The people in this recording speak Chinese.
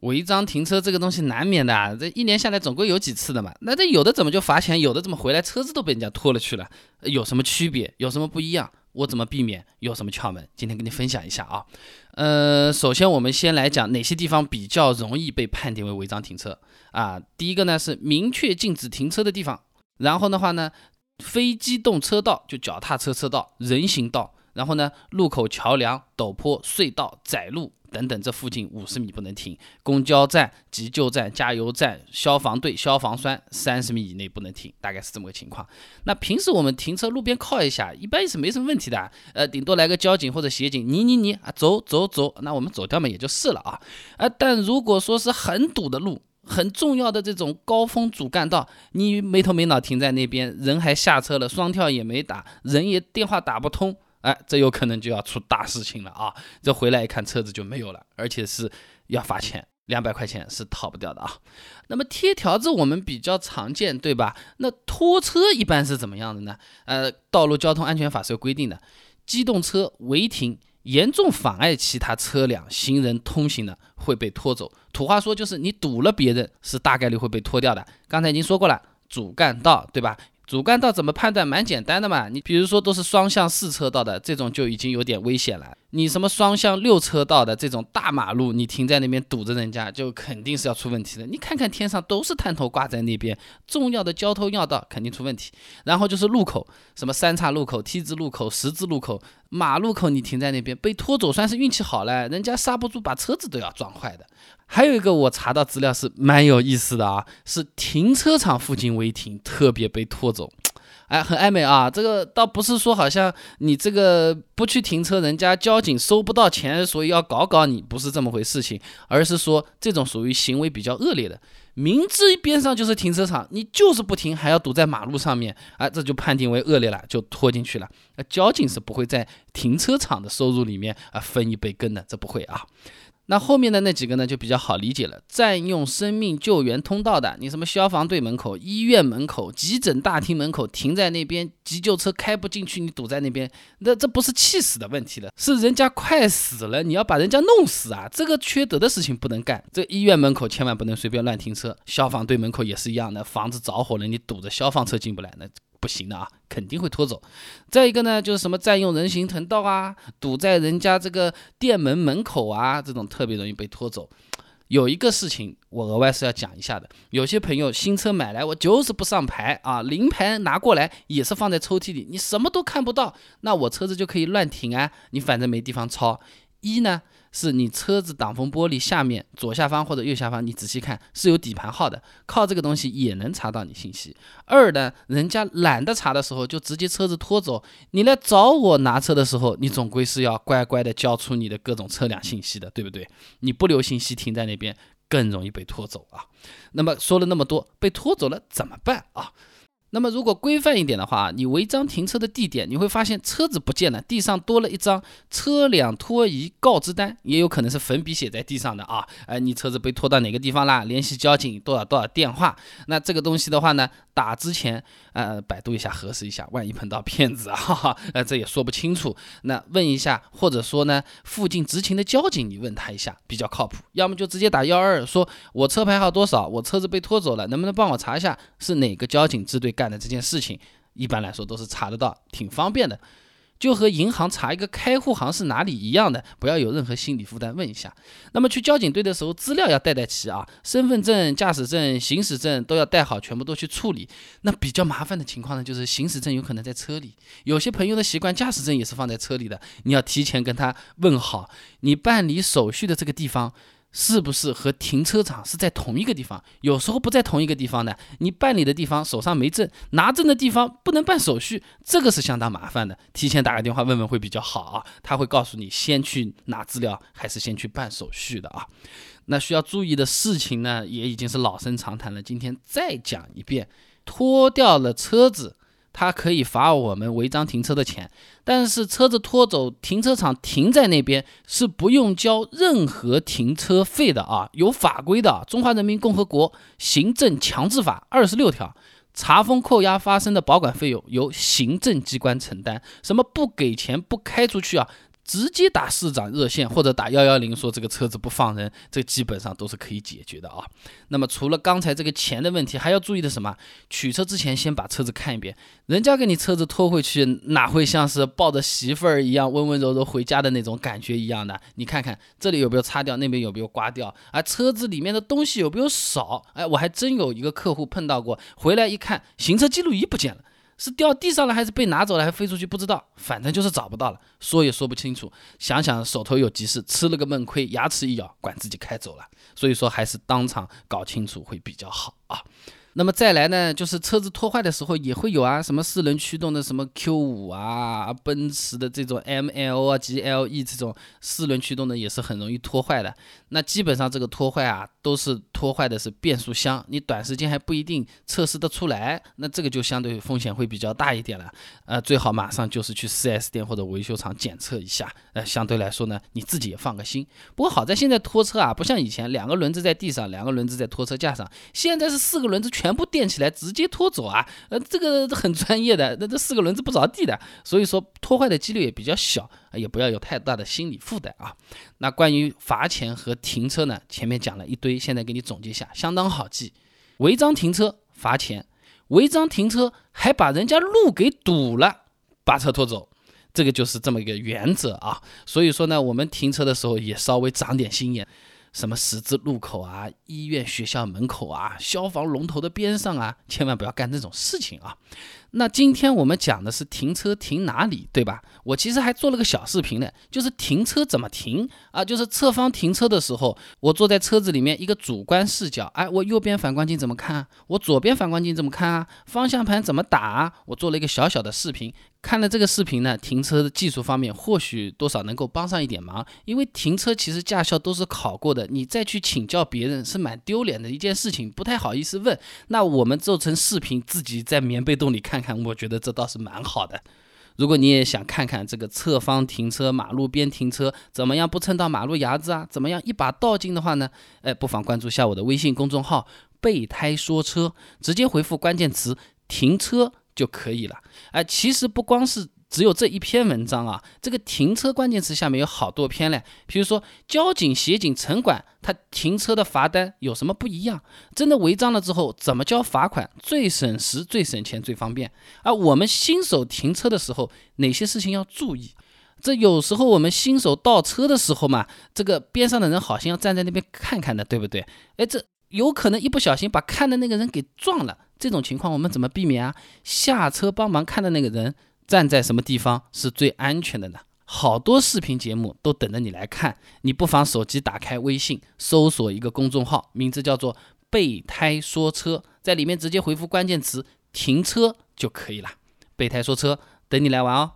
违章停车这个东西难免的，啊，这一年下来总归有几次的嘛。那这有的怎么就罚钱，有的怎么回来车子都被人家拖了去了？有什么区别？有什么不一样？我怎么避免？有什么窍门？今天跟你分享一下啊。呃，首先我们先来讲哪些地方比较容易被判定为违章停车啊？第一个呢是明确禁止停车的地方，然后的话呢，非机动车道就脚踏车车道、人行道。然后呢，路口、桥梁、陡坡、隧道、窄路等等，这附近五十米不能停；公交站、急救站、加油站、消防队、消防栓三十米以内不能停，大概是这么个情况。那平时我们停车路边靠一下，一般也是没什么问题的，呃，顶多来个交警或者协警，你你你啊，走走走，那我们走掉嘛也就是了啊。啊，但如果说是很堵的路，很重要的这种高峰主干道，你没头没脑停在那边，人还下车了，双跳也没打，人也电话打不通。哎，这有可能就要出大事情了啊！这回来一看，车子就没有了，而且是要罚钱，两百块钱是逃不掉的啊。那么贴条子我们比较常见，对吧？那拖车一般是怎么样的呢？呃，道路交通安全法是有规定的，机动车违停严重妨碍其他车辆、行人通行的，会被拖走。土话说就是你堵了别人，是大概率会被拖掉的。刚才已经说过了，主干道，对吧？主干道怎么判断？蛮简单的嘛，你比如说都是双向四车道的这种就已经有点危险了。你什么双向六车道的这种大马路，你停在那边堵着人家，就肯定是要出问题的。你看看天上都是探头挂在那边，重要的交通要道肯定出问题。然后就是路口，什么三岔路口、T 字路口、十字路口、马路口，你停在那边被拖走算是运气好了，人家刹不住，把车子都要撞坏的。还有一个我查到资料是蛮有意思的啊，是停车场附近违停特别被拖走，哎，很暧昧啊。这个倒不是说好像你这个不去停车，人家交警收不到钱，所以要搞搞你，不是这么回事情，而是说这种属于行为比较恶劣的，明知边上就是停车场，你就是不停，还要堵在马路上面，哎，这就判定为恶劣了，就拖进去了。那交警是不会在停车场的收入里面啊分一杯羹的，这不会啊。那后面的那几个呢，就比较好理解了。占用生命救援通道的，你什么消防队门口、医院门口、急诊大厅门口停在那边，急救车开不进去，你堵在那边，那这不是气死的问题了，是人家快死了，你要把人家弄死啊！这个缺德的事情不能干。这医院门口千万不能随便乱停车，消防队门口也是一样的，房子着火了，你堵着消防车进不来，那。不行的啊，肯定会拖走。再一个呢，就是什么占用人行横道啊，堵在人家这个店门门口啊，这种特别容易被拖走。有一个事情我额外是要讲一下的，有些朋友新车买来，我就是不上牌啊，临牌拿过来也是放在抽屉里，你什么都看不到，那我车子就可以乱停啊，你反正没地方抄。一呢。是你车子挡风玻璃下面左下方或者右下方，你仔细看是有底盘号的，靠这个东西也能查到你信息。二呢，人家懒得查的时候，就直接车子拖走。你来找我拿车的时候，你总归是要乖乖的交出你的各种车辆信息的，对不对？你不留信息停在那边，更容易被拖走啊。那么说了那么多，被拖走了怎么办啊？那么如果规范一点的话，你违章停车的地点，你会发现车子不见了，地上多了一张车辆拖移告知单，也有可能是粉笔写在地上的啊。哎，你车子被拖到哪个地方啦？联系交警多少多少电话。那这个东西的话呢，打之前呃百度一下核实一下，万一碰到骗子啊，哈哈，呃这也说不清楚。那问一下，或者说呢附近执勤的交警，你问他一下比较靠谱。要么就直接打幺二二，说我车牌号多少，我车子被拖走了，能不能帮我查一下是哪个交警支队？干的这件事情，一般来说都是查得到，挺方便的，就和银行查一个开户行是哪里一样的，不要有任何心理负担，问一下。那么去交警队的时候，资料要带带齐啊，身份证、驾驶证、行驶证都要带好，全部都去处理。那比较麻烦的情况呢，就是行驶证有可能在车里，有些朋友的习惯，驾驶证也是放在车里的，你要提前跟他问好，你办理手续的这个地方。是不是和停车场是在同一个地方？有时候不在同一个地方的，你办理的地方手上没证，拿证的地方不能办手续，这个是相当麻烦的。提前打个电话问问会比较好啊，他会告诉你先去拿资料还是先去办手续的啊。那需要注意的事情呢，也已经是老生常谈了，今天再讲一遍，拖掉了车子。他可以罚我们违章停车的钱，但是车子拖走，停车场停在那边是不用交任何停车费的啊，有法规的，《中华人民共和国行政强制法》二十六条，查封扣押发生的保管费用由行政机关承担，什么不给钱不开出去啊？直接打市长热线或者打幺幺零说这个车子不放人，这基本上都是可以解决的啊。那么除了刚才这个钱的问题，还要注意的什么？取车之前先把车子看一遍，人家给你车子拖回去，哪会像是抱着媳妇儿一样温温柔柔回家的那种感觉一样的？你看看这里有没有擦掉，那边有没有刮掉，啊，车子里面的东西有没有少？哎，我还真有一个客户碰到过，回来一看，行车记录仪不见了。是掉地上了还是被拿走了还飞出去不知道，反正就是找不到了，说也说不清楚。想想手头有急事，吃了个闷亏，牙齿一咬，管自己开走了。所以说还是当场搞清楚会比较好啊。那么再来呢，就是车子拖坏的时候也会有啊，什么四轮驱动的什么 Q 五啊，奔驰的这种 ML 啊、GLE 这种四轮驱动的也是很容易拖坏的。那基本上这个拖坏啊，都是拖坏的是变速箱，你短时间还不一定测试得出来，那这个就相对风险会比较大一点了。呃，最好马上就是去 4S 店或者维修厂检测一下。呃，相对来说呢，你自己也放个心。不过好在现在拖车啊，不像以前两个轮子在地上，两个轮子在拖车架上，现在是四个轮子全。部垫起来直接拖走啊，呃，这个很专业的，那这四个轮子不着地的，所以说拖坏的几率也比较小，也不要有太大的心理负担啊。那关于罚钱和停车呢，前面讲了一堆，现在给你总结一下，相当好记。违章停车罚钱，违章停车还把人家路给堵了，把车拖走，这个就是这么一个原则啊。所以说呢，我们停车的时候也稍微长点心眼。什么十字路口啊，医院、学校门口啊，消防龙头的边上啊，千万不要干这种事情啊！那今天我们讲的是停车停哪里，对吧？我其实还做了个小视频呢，就是停车怎么停啊？就是侧方停车的时候，我坐在车子里面一个主观视角，哎，我右边反光镜怎么看？我左边反光镜怎么看啊？方向盘怎么打？我做了一个小小的视频。看了这个视频呢，停车的技术方面或许多少能够帮上一点忙，因为停车其实驾校都是考过的，你再去请教别人是蛮丢脸的一件事情，不太好意思问。那我们做成视频，自己在棉被洞里看看，我觉得这倒是蛮好的。如果你也想看看这个侧方停车、马路边停车怎么样不蹭到马路牙子啊，怎么样一把倒进的话呢？哎，不妨关注下我的微信公众号“备胎说车”，直接回复关键词“停车”。就可以了，哎，其实不光是只有这一篇文章啊，这个停车关键词下面有好多篇嘞。比如说交警、协警、城管，他停车的罚单有什么不一样？真的违章了之后怎么交罚款？最省时、最省钱、最方便。而我们新手停车的时候，哪些事情要注意？这有时候我们新手倒车的时候嘛，这个边上的人好像要站在那边看看的，对不对？哎，这有可能一不小心把看的那个人给撞了。这种情况我们怎么避免啊？下车帮忙看的那个人站在什么地方是最安全的呢？好多视频节目都等着你来看，你不妨手机打开微信，搜索一个公众号，名字叫做“备胎说车”，在里面直接回复关键词“停车”就可以了。备胎说车，等你来玩哦。